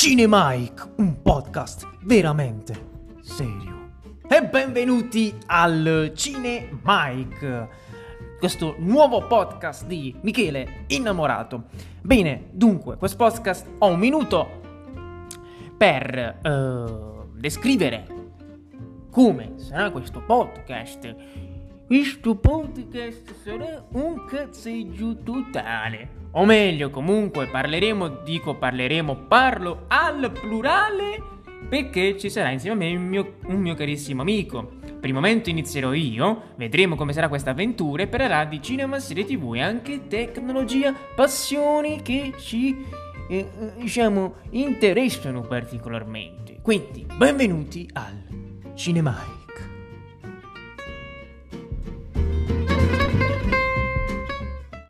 Cinemike, un podcast veramente serio. E benvenuti al Cinemike, questo nuovo podcast di Michele Innamorato. Bene, dunque, questo podcast ho un minuto per uh, descrivere come sarà questo podcast. Questo podcast sarà un cazzeggio totale. O meglio, comunque parleremo, dico parleremo, parlo al plurale perché ci sarà insieme a me un mio, un mio carissimo amico. Per il momento inizierò io, vedremo come sarà questa avventura e parlerà di cinema, serie tv e anche tecnologia, passioni che ci, eh, eh diciamo, interessano particolarmente. Quindi, benvenuti al Cinemai.